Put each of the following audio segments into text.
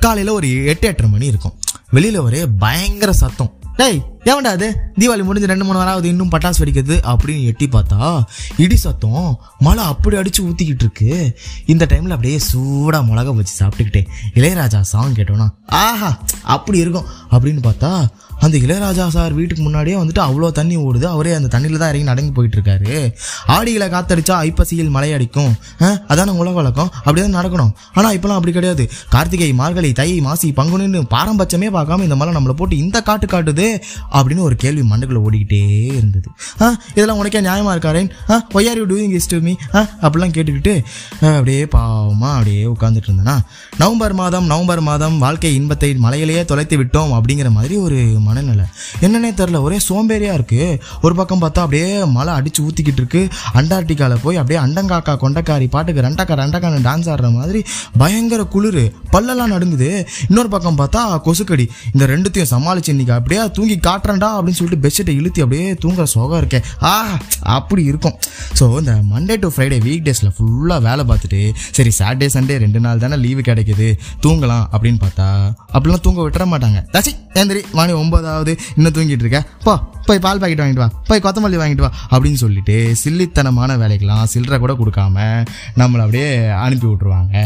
காலையில் ஒரு எட்டு எட்டரை மணி இருக்கும். வெளியில் ஒரே பயங்கர சத்தம். டேய் ஏன்டா அது? தீபாவளி முடிஞ்சு ரெண்டு மூணு ஆகுது இன்னும் பட்டாசு வெடிக்குது அப்படின்னு எட்டி பார்த்தா இடி சத்தம் மழை அப்படி அடிச்சு ஊற்றிக்கிட்டு இருக்கு. இந்த டைமில் அப்படியே சூடாக மிளகா வச்சு சாப்பிட்டுக்கிட்டே இளையராஜா சாங் கேட்டோன்னா ஆஹா அப்படி இருக்கும். அப்படின்னு பார்த்தா அந்த இளையராஜா சார் வீட்டுக்கு முன்னாடியே வந்துட்டு அவ்வளோ தண்ணி ஓடுது. அவரே அந்த தண்ணியில் தான் இறங்கி நடங்கி போயிட்டு இருக்காரு. ஆடிகளை காத்தடிச்சா ஐப்பசியில் மழை அடிக்கும். ஆ, அதான உலக வழக்கம்? அப்படிதான் நடக்கணும். ஆனால் இப்போலாம் அப்படி கிடையாது. கார்த்திகை மார்கழி தை மாசி பங்குனின்னு பாரம்பரியமே பார்க்காம இந்த மழை நம்மளை போட்டு இந்த காட்டு காட்டுது. அப்படின்னு ஒரு கேள்வி மண்டுக்குள்ள ஓடிக்கிட்டே இருந்தது. ஆ இதெல்லாம் உனக்கே நியாயமாக இருக்காரேன் ஆ why are you doing this to me ஆ அப்படிலாம் கேட்டுக்கிட்டு அப்படியே பாவமாக அப்படியே உட்காந்துட்டு இருந்தேனா. நவம்பர் மாதம் நவம்பர் மாதம் வாழ்க்கை இன்பத்தை மலையிலேயே தொலைத்து விட்டோம் அப்படிங்கிற மாதிரி ஒரு மனநிலை. என்னன்னே தெரில ஒரே சோம்பேறியாக இருக்குது ஒரு பக்கம் பார்த்தா அப்படியே மழை அடித்து ஊற்றிக்கிட்டு இருக்கு. அண்டார்டிகாவில் போய் அப்படியே அண்டங்காக்கா கொண்டக்காரி பாட்டுக்கு ரெண்டக்கா ரெண்டக்கான டான்ஸ் ஆடுற மாதிரி பயங்கர குளிர். பல்லெல்லாம் நடுங்குது. இன்னொரு பக்கம் பார்த்தா கொசுக்கடி. இந்த ரெண்டுத்தையும் சமாளிச்சு இன்னைக்கு அப்படியே தூங்கி காட்டுறேன்டா அப்படின்னு சொல்லிட்டு பெட்ஷீட்டை இழுத்தி அப்படியே தூங்குற சோகம் இருக்கே. ஆ அப்படி இருக்கும். ஸோ இந்த மண்டே டு ஃப்ரைடே வீக் டேஸில் ஃபுல்லாக வேலை பார்த்துட்டு சரி சாட்டர்டே சண்டே ரெண்டு நாள் தானே லீவு கிடைக்குது தூங்கலாம் அப்படின்னு பார்த்தா அப்படிலாம் தூங்க விட்டுற மாட்டாங்க. தச்சி ஏந்திரி மணி ஒன்பதாவது இன்னும் தூங்கிட்டு இருக்க. போ போய் பால் பாக்கெட் வாங்கிட்டு வா போய் கொத்தமல்லி வாங்கிட்டு வா அப்படின்னு சொல்லிட்டு சில்லித்தனமான வேலைக்கெல்லாம் சில்லறை கூட கொடுக்காம நம்மளை அப்படியே அனுப்பி விட்டுருவாங்க.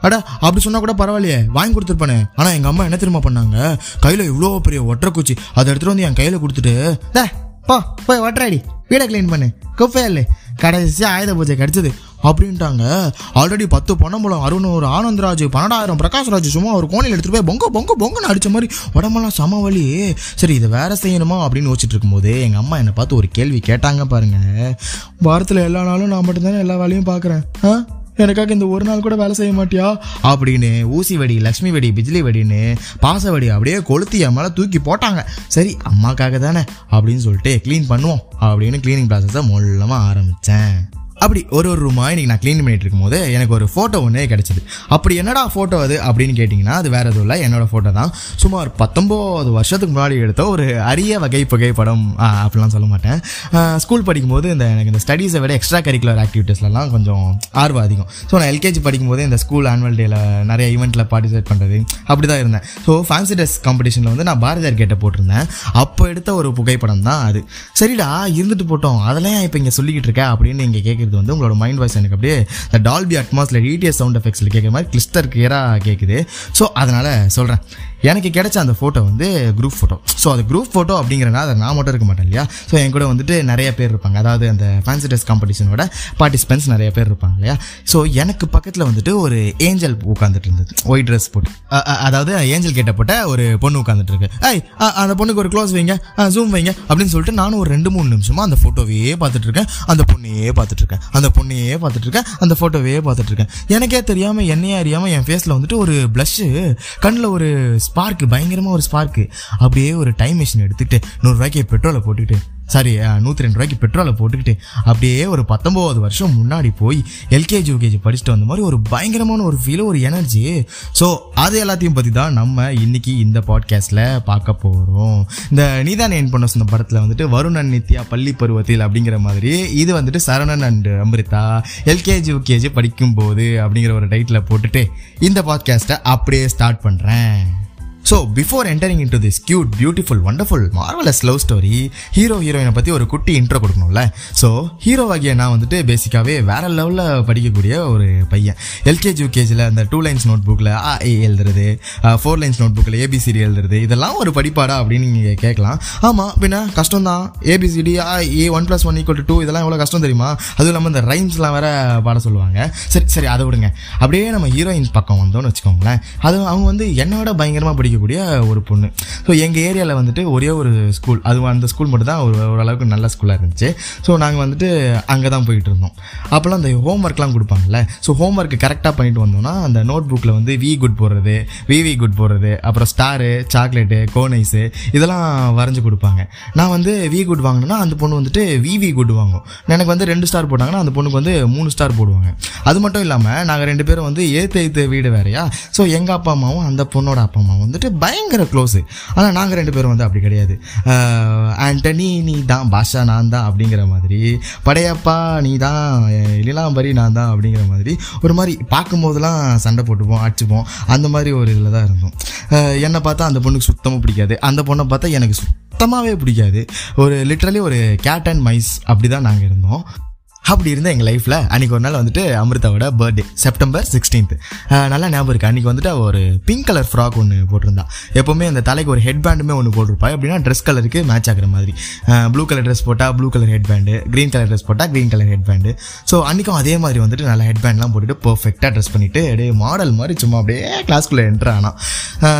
அட அப்படி சொன்னா கூட பரவாயில்லையே. வாங்கி கொடுத்துருப்பானே. ஆனா எங்க அம்மா என்ன தெரியுமா பண்ணாங்க? கையில இவ்வளோ பெரிய ஒற்றை குச்சி அதை எடுத்துட்டு வந்து என் கையில கொடுத்துட்டு போ போய் ஒற்றாடி வீடை க்ளீன் பண்ணு. குப்பையா இல்லை. கடைசி ஆயுத பூஜை கிடைச்சது. அப்படின்ட்டாங்க. ஆல்ரெடி பத்து பணம்பலம் அறுநூறு ஆனந்தராஜ் பன்னெண்டாயிரம் பிரகாஷ்ராஜ் சும்மா ஒரு கோணியில் எடுத்துட்டு போய் பொங்க பொங்க பொங்கன்னு அடிச்ச மாதிரி உடம்பெல்லாம் சம வலி. சரி இதை வேற செய்யணுமா அப்படின்னு யோசிச்சுட்டு இருக்கும்போது எங்கள் அம்மா என்னை பார்த்து ஒரு கேள்வி கேட்டாங்க பாருங்க. வாரத்தில் எல்லா நாளும் நான் மட்டும்தானே எல்லா வேலையும் பார்க்குறேன். ஆ? எனக்காக இந்த ஒரு நாள் கூட வேலை செய்ய மாட்டியா? அப்படின்னு ஊசி வெடி லக்ஷ்மி வெடி பிஜ்லி வெடின்னு பாச வெடி அப்படியே கொளுத்தி என் தூக்கி போட்டாங்க. சரி அம்மாக்காக தானே அப்படின்னு சொல்லிட்டு க்ளீன் பண்ணுவோம் அப்படின்னு க்ளீனிங் ப்ராசஸை மொல்லமாக ஆரம்பித்தேன் அப்படி ஒரு ஒரு ரூமாக இன்றைக்கி நான் க்ளீன் பண்ணிட்டு இருக்கும்போது எனக்கு ஒரு ஃபோட்டோ ஒன்றே கிடச்சிது. அப்படி என்னடா ஃபோட்டோ அது அப்படின்னு கேட்டிங்கன்னா அது வேறு எதுவும் இல்லை. என்னோடய ஃபோட்டோ தான். சுமார் பத்தொம்போது வருஷத்துக்கு முன்னாடி எடுத்த ஒரு அரிய வகை புகைப்படம் அப்படிலாம் சொல்ல மாட்டேன். ஸ்கூல் படிக்கும்போது இந்த எனக்கு இந்த ஸ்டடீஸை விட எக்ஸ்ட்ரா கரிக்குலர் ஆக்டிவிட்டீஸ்லாம் கொஞ்சம் ஆர்வம் அதிகம். ஸோ நான் எல்கேஜி படிக்கும்போது இந்த ஸ்கூல் ஆனுவல் டேயில் நிறைய ஈவெண்ட்டில் பார்ட்டிசிபேட் பண்ணுறது அப்படி தான் இருந்தேன். ஸோ ஃபேன்சி ட்ரெஸ் காம்படிஷனில் வந்து நான் பாரதியார் கேட்ட போட்டிருந்தேன். அப்போ எடுத்த ஒரு புகைப்படம் தான் அது. சரிடா இருந்துட்டு போட்டோம். அதெல்லாம் இப்போ இங்கே சொல்லிக்கிட்டு இருக்க? அப்படின்னு இங்கே கேட்குறது வந்து உங்களோட மைண்ட் வாய்ஸ் எனக்கு அப்படியே இந்த டால்பி அட்மாஸில் டிடிஎஸ் சவுண்ட் எஃபெக்ட்ஸில் கேட்குற மாதிரி கிளிஸ்டர் கிளியராக கேட்குது ஸோ அதனால் சொல்கிறேன் எனக்கு கிடைச்ச அந்த ஃபோட்டோ வந்து குரூப் ஃபோட்டோ ஸோ அது குரூப் ஃபோட்டோ அப்படிங்கிறனால அதை நான் மட்டும் இருக்க மாட்டேன் இல்லையா? ஸோ என் கூட வந்துட்டு நிறைய பேர் இருப்பாங்க. அதாவது அந்த ஃபேன்சி ட்ரெஸ் காம்படிஷனோட பார்ட்டிசிபென்ட்ஸ் நிறைய பேர் இருப்பாங்க இல்லையா? ஸோ எனக்கு பக்கத்தில் வந்துட்டு ஒரு ஏஞ்சல் உட்காந்துட்டு இருந்தது. ஒயிட் ட்ரெஸ் போட்டு. அதாவது ஏஞ்சல் கேட்ட போட்ட ஒரு பொண்ணு உட்காந்துட்டு இருக்கு. ஐய் அந்த பொண்ணுக்கு ஒரு க்ளோஸ் வைங்க. ஜூம் வைங்க. அப்படின்னு சொல்லிட்டு நானும் ஒரு ரெண்டு மூணு நிமிஷமாக அந்த ஃபோட்டோவையே பார்த்துட்டு இருக்கேன். அந்த பொண்ணையே பார்த்துட்டு இருக்கேன். அந்த பொண்ணையே பார்த்துட்டு இருக்கேன். அந்த ஃபோட்டோவையே பார்த்துட்டு இருக்கேன். எனக்கே தெரியாமல் என்னையே அறியாமல் என் ஃபேஸில் வந்துட்டு ஒரு ப்ளஷ்ஷு கண்ணில் ஒரு ஸ்பார்க்கு பயங்கரமாக ஒரு ஸ்பார்க்கு அப்படியே ஒரு டைம் மிஷின் எடுத்துக்கிட்டு நூறுரூவாய்க்கு பெட்ரோலை போட்டுக்கிட்டு சாரி நூற்றி ரெண்டு ரூபாய்க்கு பெட்ரோலை போட்டுக்கிட்டு அப்படியே ஒரு பத்தொம்போது வருஷம் முன்னாடி போய் எல்கேஜி யூகேஜி படிச்சுட்டு வந்த மாதிரி ஒரு பயங்கரமான ஒரு ஃபீல் ஒரு எனர்ஜி ஸோ அது எல்லாத்தையும் பற்றி தான் நம்ம இன்றைக்கி இந்த பாட்காஸ்ட்டில் பார்க்க போகிறோம் இந்த நீதான் என் பண்ண சொன்ன படத்தில் வந்துட்டு வருணன் நித்யா பள்ளி பருவத்தில் அப்படிங்கிற மாதிரி இது வந்துட்டு Saranan and Amrita LKG UKG படிக்கும்போது அப்படிங்கிற ஒரு டைட்டில் போட்டுட்டு இந்த பாட்காஸ்ட்டை அப்படியே ஸ்டார்ட் பண்ணுறேன் so before entering into this cute beautiful wonderful marvellous love story hero ஹீரோயினை பற்றி ஒரு குட்டி இன்ட்ரோ கொடுக்கணும்ல. ஸோ ஹீரோ ஆகிய நான் வந்துட்டு பேசிக்காகவே வேற லெவலில் படிக்கக்கூடிய ஒரு பையன். எல்கேஜி யூகேஜியில் அந்த டூ லைன்ஸ் நோட் புக்கில் ஆ ஏ எழுதுறது ஃபோர் லைன்ஸ் நோட் புக்கில் ஏபிசிடி எழுதுறது இதெல்லாம் ஒரு படிப்பாடா அப்படின்னு நீங்கள் கேட்கலாம். ஆமாம் பின்ன கஷ்டம் தான் ABCD ah A one plus one equal two இதெல்லாம் எவ்வளோ கஷ்டம் தெரியுமா? அதுவும் இல்லாமல் இந்த ரைம்ஸ்லாம் வேற பாட சொல்லுவாங்க. சரி சரி அதை விடுங்க. அப்படியே நம்ம ஹீரோயின் பக்கம் வந்தோம்னு வச்சுக்கோங்களேன். அது அவங்க வந்து என்னோட பயங்கரமாக படிக்கக்கூடிய ஒரு பொண்ணு. ஸோ எங்கள் ஏரியாவில் வந்துட்டு ஒரே ஒரு ஸ்கூல் அது அந்த ஸ்கூல் மட்டும் தான் ஒரு ஓரளவுக்கு நல்ல ஸ்கூலாக இருந்துச்சு. ஸோ நாங்கள் வந்துட்டு அங்கே தான் போயிட்டு இருந்தோம். அப்போல்லாம் அந்த ஹோம் ஒர்க்லாம் கொடுப்பாங்கல்ல. ஸோ ஹோம் ஒர்க் கரெக்டாக பண்ணிட்டு வந்தோம்னா அந்த நோட் புக்கில் வந்து வி குட் போடுறது விவி குட் போடுறது அப்புறம் ஸ்டாரு சாக்லேட்டு கோனைஸு இதெல்லாம் வரைஞ்சு கொடுப்பாங்க. நான் வந்து வி குட் வாங்கினேன்னா அந்த பொண்ணு வந்துட்டு விவி குட் வாங்கும். எனக்கு வந்து ரெண்டு ஸ்டார் போட்டாங்கன்னா அந்த பொண்ணுக்கு வந்து மூணு ஸ்டார் போடுவாங்க. அது மட்டும் இல்லாமல் நாங்கள் ரெண்டு பேரும் வந்து ஏத்து ஏத்து வீடு வேறையா? ஸோ எங்கள் அப்பா அம்மாவும் அந்த பொண்ணோட அப்பா அம்மாவும் வந்துட்டு வந்துட்டு பயங்கர க்ளோஸு ஆனால் நாங்கள் ரெண்டு பேரும் வந்து அப்படி கிடையாது. ஆண்டனி நீ தான் பாஷா நான் தான் அப்படிங்கிற மாதிரி. படையப்பா நீ தான் இளலாம்பரி நான் தான் அப்படிங்கிற மாதிரி. ஒரு மாதிரி பார்க்கும்போதெல்லாம் சண்டை போட்டுப்போம் அடிச்சுப்போம். அந்த மாதிரி ஒரு இதில் தான் இருந்தோம். என்னை பார்த்தா அந்த பொண்ணுக்கு சுத்தமாக பிடிக்காது. அந்த பொண்ணை பார்த்தா எனக்கு சுத்தமாகவே பிடிக்காது. ஒரு லிட்ரலி ஒரு கேட் அண்ட் மைஸ் அப்படி தான் நாங்கள் இருந்தோம். அப்படி இருந்த எங்கள் லைஃப்பில் அன்றைக்கி ஒரு நாள் வந்துட்டு அமிர்தாவோட பர்த்டே செப்டம்பர் சிக்ஸ்டீன்த் நல்லா ஞாபகம் இருக்குது அன்றைக்கி வந்துட்டு ஒரு பிங்க் கலர் ஃப்ராக் ஒன்று போட்டிருந்தா. எப்போவுமே அந்த தலைக்கு ஒரு ஹெட் பேண்டுமே ஒன்று போட்டிருப்பா. எப்படின்னா ட்ரெஸ் கலருக்கு மேட்ச் ஆகிற மாதிரி. ப்ளூ கலர் ட்ரெஸ் போட்டால் blue colour head band green colour dress போட்டால் green colour head band so அன்றைக்கும் அதே மாதிரி வந்துட்டு நல்லா ஹெட் பேண்ட்லாம் போட்டுட்டு பர்ஃபெக்டாக ட்ரெஸ் பண்ணிவிட்டு அப்படியே மாடல் மாதிரி சும்மா அப்படியே கிளாஸ்க்குள்ளே என்ட்ரு ஆனால்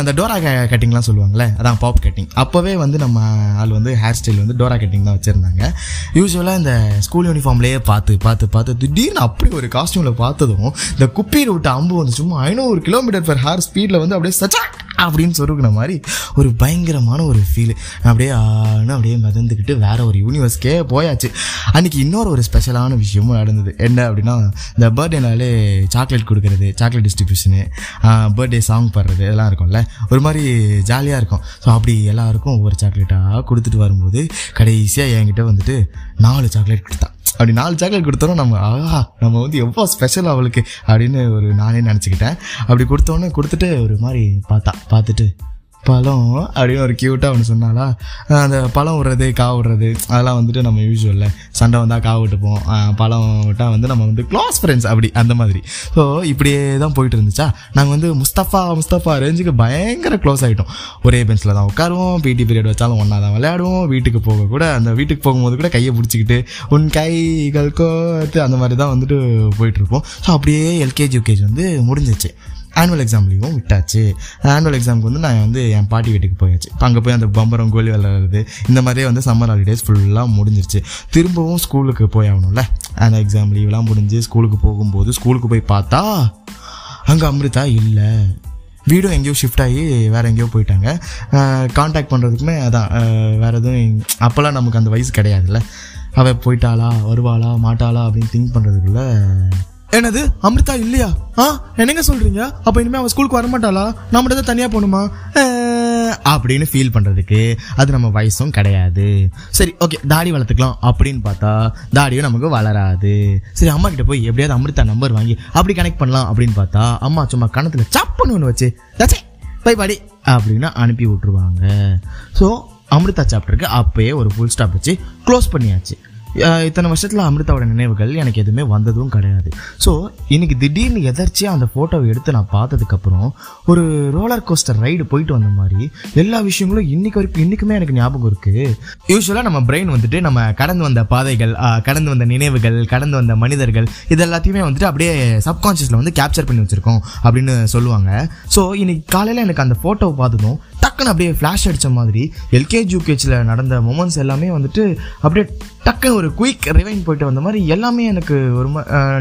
அந்த டோரா கட்டிங்லாம் சொல்லுவாங்களே அதான் பாப் கட்டிங் அப்போவே வந்து நம்ம ஆள் வந்து ஹேர் ஸ்டைல் வந்து டோரா கட்டிங் தான் வச்சுருந்தாங்க. யூஸ்வலாக இந்த ஸ்கூல் யூனிஃபார்ம்லேயே பார்த்து பார்த்து பார்த்து பார்த்து திடீர்னு அப்படி ஒரு காஸ்டியூமில் பார்த்ததும் இந்த குப்பியில் விட்ட அம்பு வந்து சும்மா ஐநூறு கிலோமீட்டர் பர் ஹார் ஸ்பீடில் வந்து அப்படியே சச்சா அப்படின்னு சொருக்குன மாதிரி ஒரு பயங்கரமான ஒரு ஃபீல் அப்படியே ஆனால் அப்படியே மிதந்துக்கிட்டு வேற ஒரு யூனிவர்ஸ்க்கே போயாச்சு. அன்றைக்கி இன்னொரு ஒரு ஸ்பெஷலான விஷயமும் நடந்தது. என்ன அப்படின்னா இந்த பர்த்டேனாலே சாக்லேட் கொடுக்குறது சாக்லேட் டிஸ்ட்ரிபியூஷனு பர்த்டே சாங் பாடுறது இதெல்லாம் இருக்கும்ல. ஒரு மாதிரி ஜாலியாக இருக்கும். ஸோ அப்படி எல்லாருக்கும் ஒவ்வொரு சாக்லேட்டாக கொடுத்துட்டு வரும்போது கடைசியாக என்கிட்ட வந்துட்டு நாலு சாக்லேட் கொடுத்தா. அப்படி நாலு சாக்லேட் கொடுத்தோம் நம்ம ஆஹா நம்ம வந்து எவ்வளோ ஸ்பெஷல் அவளுக்கு அப்படின்னு ஒரு நானே நினச்சிக்கிட்டேன். அப்படி கொடுத்தோன்னே கொடுத்துட்டு ஒரு மாதிரி பார்த்தா பார்த்துட்டு பழம் அப்படின்னு ஒரு க்யூட்டாக ஒன்று சொன்னாலா அந்த பழம் விடுறது கா விடுறது அதெல்லாம் வந்துட்டு நம்ம யூஸ்வலில் சண்டை வந்தால் கா விட்டுப்போம். பழம் விட்டால் வந்து நம்ம வந்து க்ளோஸ் ஃப்ரெண்ட்ஸ் அப்படி அந்த மாதிரி. ஸோ இப்படியே தான் போயிட்டு இருந்துச்சா? நாங்கள் வந்து முஸ்தஃபா முஸ்தஃபா ரேஞ்சுக்கு பயங்கர க்ளோஸ் ஆகிட்டோம் ஒரே பெஞ்சில் தான் உட்காருவோம். பிடி பீரியட் வச்சாலும் ஒன்றா தான் விளையாடுவோம். வீட்டுக்கு போக கூட அந்த வீட்டுக்கு போகும்போது கூட கையை பிடிச்சிக்கிட்டு உன் கைகள் கோத்து அந்த மாதிரி தான் வந்துட்டு போயிட்டுருப்போம் ஸோ அப்படியே எல்கேஜி யூகேஜி வந்து முடிஞ்சிச்சு. ஆனுவல் எக்ஸாம் லீவும் விட்டாச்சு. ஆனுவல் எக்ஸாமுக்கு வந்து நான் வந்து என் பாட்டி வீட்டுக்கு போயாச்சு. அங்கே போய் அந்த பம்பரம் கோலி விளையாடுறது இந்த மாதிரியே வந்து சம்மர் ஹாலிடேஸ் ஃபுல்லாக முடிஞ்சிருச்சு. திரும்பவும் ஸ்கூலுக்கு போய் ஆகணும்ல. ஆனுவல் எக்ஸாம் லீவ்லாம் முடிஞ்சு ஸ்கூலுக்கு போகும்போது ஸ்கூலுக்கு போய் பார்த்தா அங்கே அமிர்தா இல்லை. வீடும் எங்கேயோ ஷிஃப்ட் ஆகி வேறு எங்கேயோ போயிட்டாங்க. காண்டாக்ட் பண்ணுறதுக்குமே அதான் வேறு எதுவும் அப்போல்லாம் நமக்கு அந்த வயசு கிடையாதுல்ல. அவள் போயிட்டாளா வருவாளா மாட்டாளா அப்படின்னு திங்க் பண்ணுறதுக்குள்ள என்னது அமிர்தா இல்லையா? ஆ என்னங்க சொல்றீங்க? அப்ப இனிமே அவன் ஸ்கூலுக்கு வரமாட்டாளா நான் மட்டும் தான் தனியா போகணுமா? அப்படின்னு ஃபீல் பண்ணுறதுக்கு அது நம்ம வயசும் கிடையாது. சரி ஓகே தாடி வளர்த்துக்கலாம். அப்படின்னு பார்த்தா தாடியும் நமக்கு வளராது. சரி அம்மா கிட்ட போய் எப்படியாவது அமிர்தா நம்பர் வாங்கி அப்படி கனெக்ட் பண்ணலாம் அப்படின்னு பார்த்தா அம்மா சும்மா கணத்தில் சப்புன்னு ஒன்று வச்சு தச்சே பை பாடி அப்படின்னு அனுப்பி விட்டுருவாங்க. ஸோ அமிர்தா சாப்டருக்கு அப்பயே ஒரு ஃபுல் ஸ்டாப் வச்சு க்ளோஸ் பண்ணியாச்சு. இத்தனை வருஷத்தில் அமிர்தாவோட நினைவுகள் எனக்கு எதுவுமே வந்ததும் கிடையாது. ஸோ இன்னைக்கு திடீர்னு எதர்ச்சியாக அந்த ஃபோட்டோவை எடுத்து நான் பார்த்ததுக்கப்புறம் ஒரு ரோலர் கோஸ்டர் ரைடு போயிட்டு வந்த மாதிரி எல்லா விஷயங்களும் இன்னைக்கு வரைக்கும் இன்றைக்குமே எனக்கு ஞாபகம் இருக்குது யூஸ்வலாக நம்ம பிரெயின் வந்துட்டு நம்ம கடந்து வந்த பாதைகள் கடந்து வந்த நினைவுகள் கடந்து வந்த மனிதர்கள் இது எல்லாத்தையுமே வந்துட்டு அப்படியே சப்கான்ஷியஸில் வந்து கேப்சர் பண்ணி வச்சுருக்கோம் அப்படின்னு சொல்லுவாங்க. ஸோ இன்னைக்கு காலையில் எனக்கு அந்த ஃபோட்டோவை பார்த்ததும் டக்குன்னு அப்படியே ஃப்ளாஷ் அடித்த மாதிரி எல்கேஜி யூகேஜியில் நடந்த மூமெண்ட்ஸ் எல்லாமே வந்துட்டு அப்படியே டக்குன்னு ஒரு குயிக் ரிவைன் போயிட்டு வந்த மாதிரி எல்லாமே எனக்கு ஒரு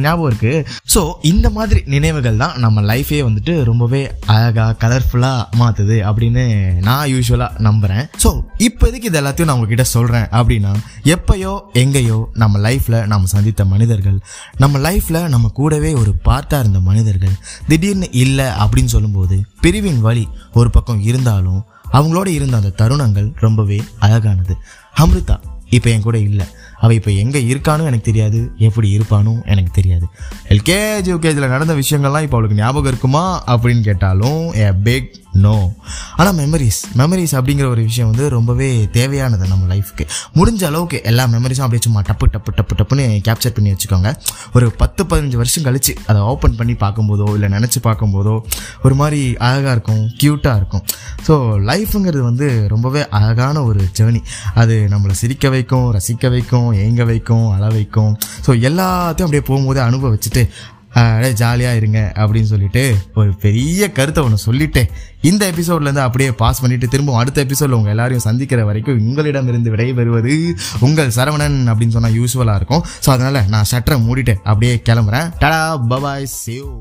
ஞாபகம் இருக்கு. ஸோ இந்த மாதிரி நினைவுகள் தான் நம்ம லைஃபே வந்துட்டு ரொம்பவே அழகாக கலர்ஃபுல்லாக மாற்றுது அப்படின்னு நான் யூஸ்வலாக நம்புகிறேன் ஸோ இப்போதைக்கு இது எல்லாத்தையும் நான் உங்ககிட்ட சொல்கிறேன் அப்படின்னா எப்பயோ எங்கேயோ நம்ம லைஃப்பில் நாம் சந்தித்த மனிதர்கள் நம்ம லைஃப்பில் நம்ம கூடவே ஒரு பார்ட்டாக இருந்த மனிதர்கள் திடீர்னு இல்லை அப்படின்னு சொல்லும்போது பிரிவின் வழி ஒரு பக்கம் இருந்தாலும் அவங்களோட இருந்த அந்த தருணங்கள் ரொம்பவே அழகானது. அமிர்தா இப்போ என் கூட இல்லை. அவள் இப்போ எங்கே இருக்கானும் எனக்கு தெரியாது. எப்படி இருப்பானும் எனக்கு தெரியாது. எல்கேஜி யூகேஜியில் நடந்த விஷயங்கள்லாம் இப்போ அவளுக்கு ஞாபகம் இருக்குமா அப்படின்னு கேட்டாலும் ஏ பிக் நோ ஆனால் மெமரிஸ் மெமரிஸ் அப்படிங்கிற ஒரு விஷயம் வந்து ரொம்பவே தேவையானது நம்ம லைஃப்க்கு முடிஞ்ச அளவுக்கு எல்லா மெமரிஸும் அப்படியே சும்மா டப்பு டப்பு டப்பு டப்புன்னு கேப்சர் பண்ணி வச்சுக்கோங்க. ஒரு பத்து பதினஞ்சு வருஷம் கழிச்சு அதை ஓப்பன் பண்ணி பார்க்கும்போதோ இல்லை நினச்சி பார்க்கும்போதோ ஒரு மாதிரி அழகாக இருக்கும் க்யூட்டாக இருக்கும். ஸோ லைஃப்புங்கிறது வந்து ரொம்பவே அழகான ஒரு ஜேர்னி அது நம்மளை சிரிக்க வைக்கும் ரசிக்க வைக்கும் ஏங்க வைக்கும் அழ வைக்கும். ஸோ எல்லாத்தையும் அப்படியே போகும்போது அனுபவிச்சுட்டு அப்படியே ஜாலியாக இருங்க அப்படின்னு சொல்லிட்டு ஒரு பெரிய கருத்தை ஒன்று சொல்லிட்டேன் இந்த எபிசோட்லேருந்து அப்படியே பாஸ் பண்ணிட்டு திரும்பவும் அடுத்த எபிசோடில் உங்கள் எல்லாரையும் சந்திக்கிற வரைக்கும் உங்களிடமிருந்து விடைபெறுவது உங்கள் சரவணன் அப்படின்னு சொன்னால் யூஸ்வலாக இருக்கும். ஸோ அதனால் நான் ஷட்டரை மூடிட்டு அப்படியே கிளம்புறேன். டடா பபாய் சேவ்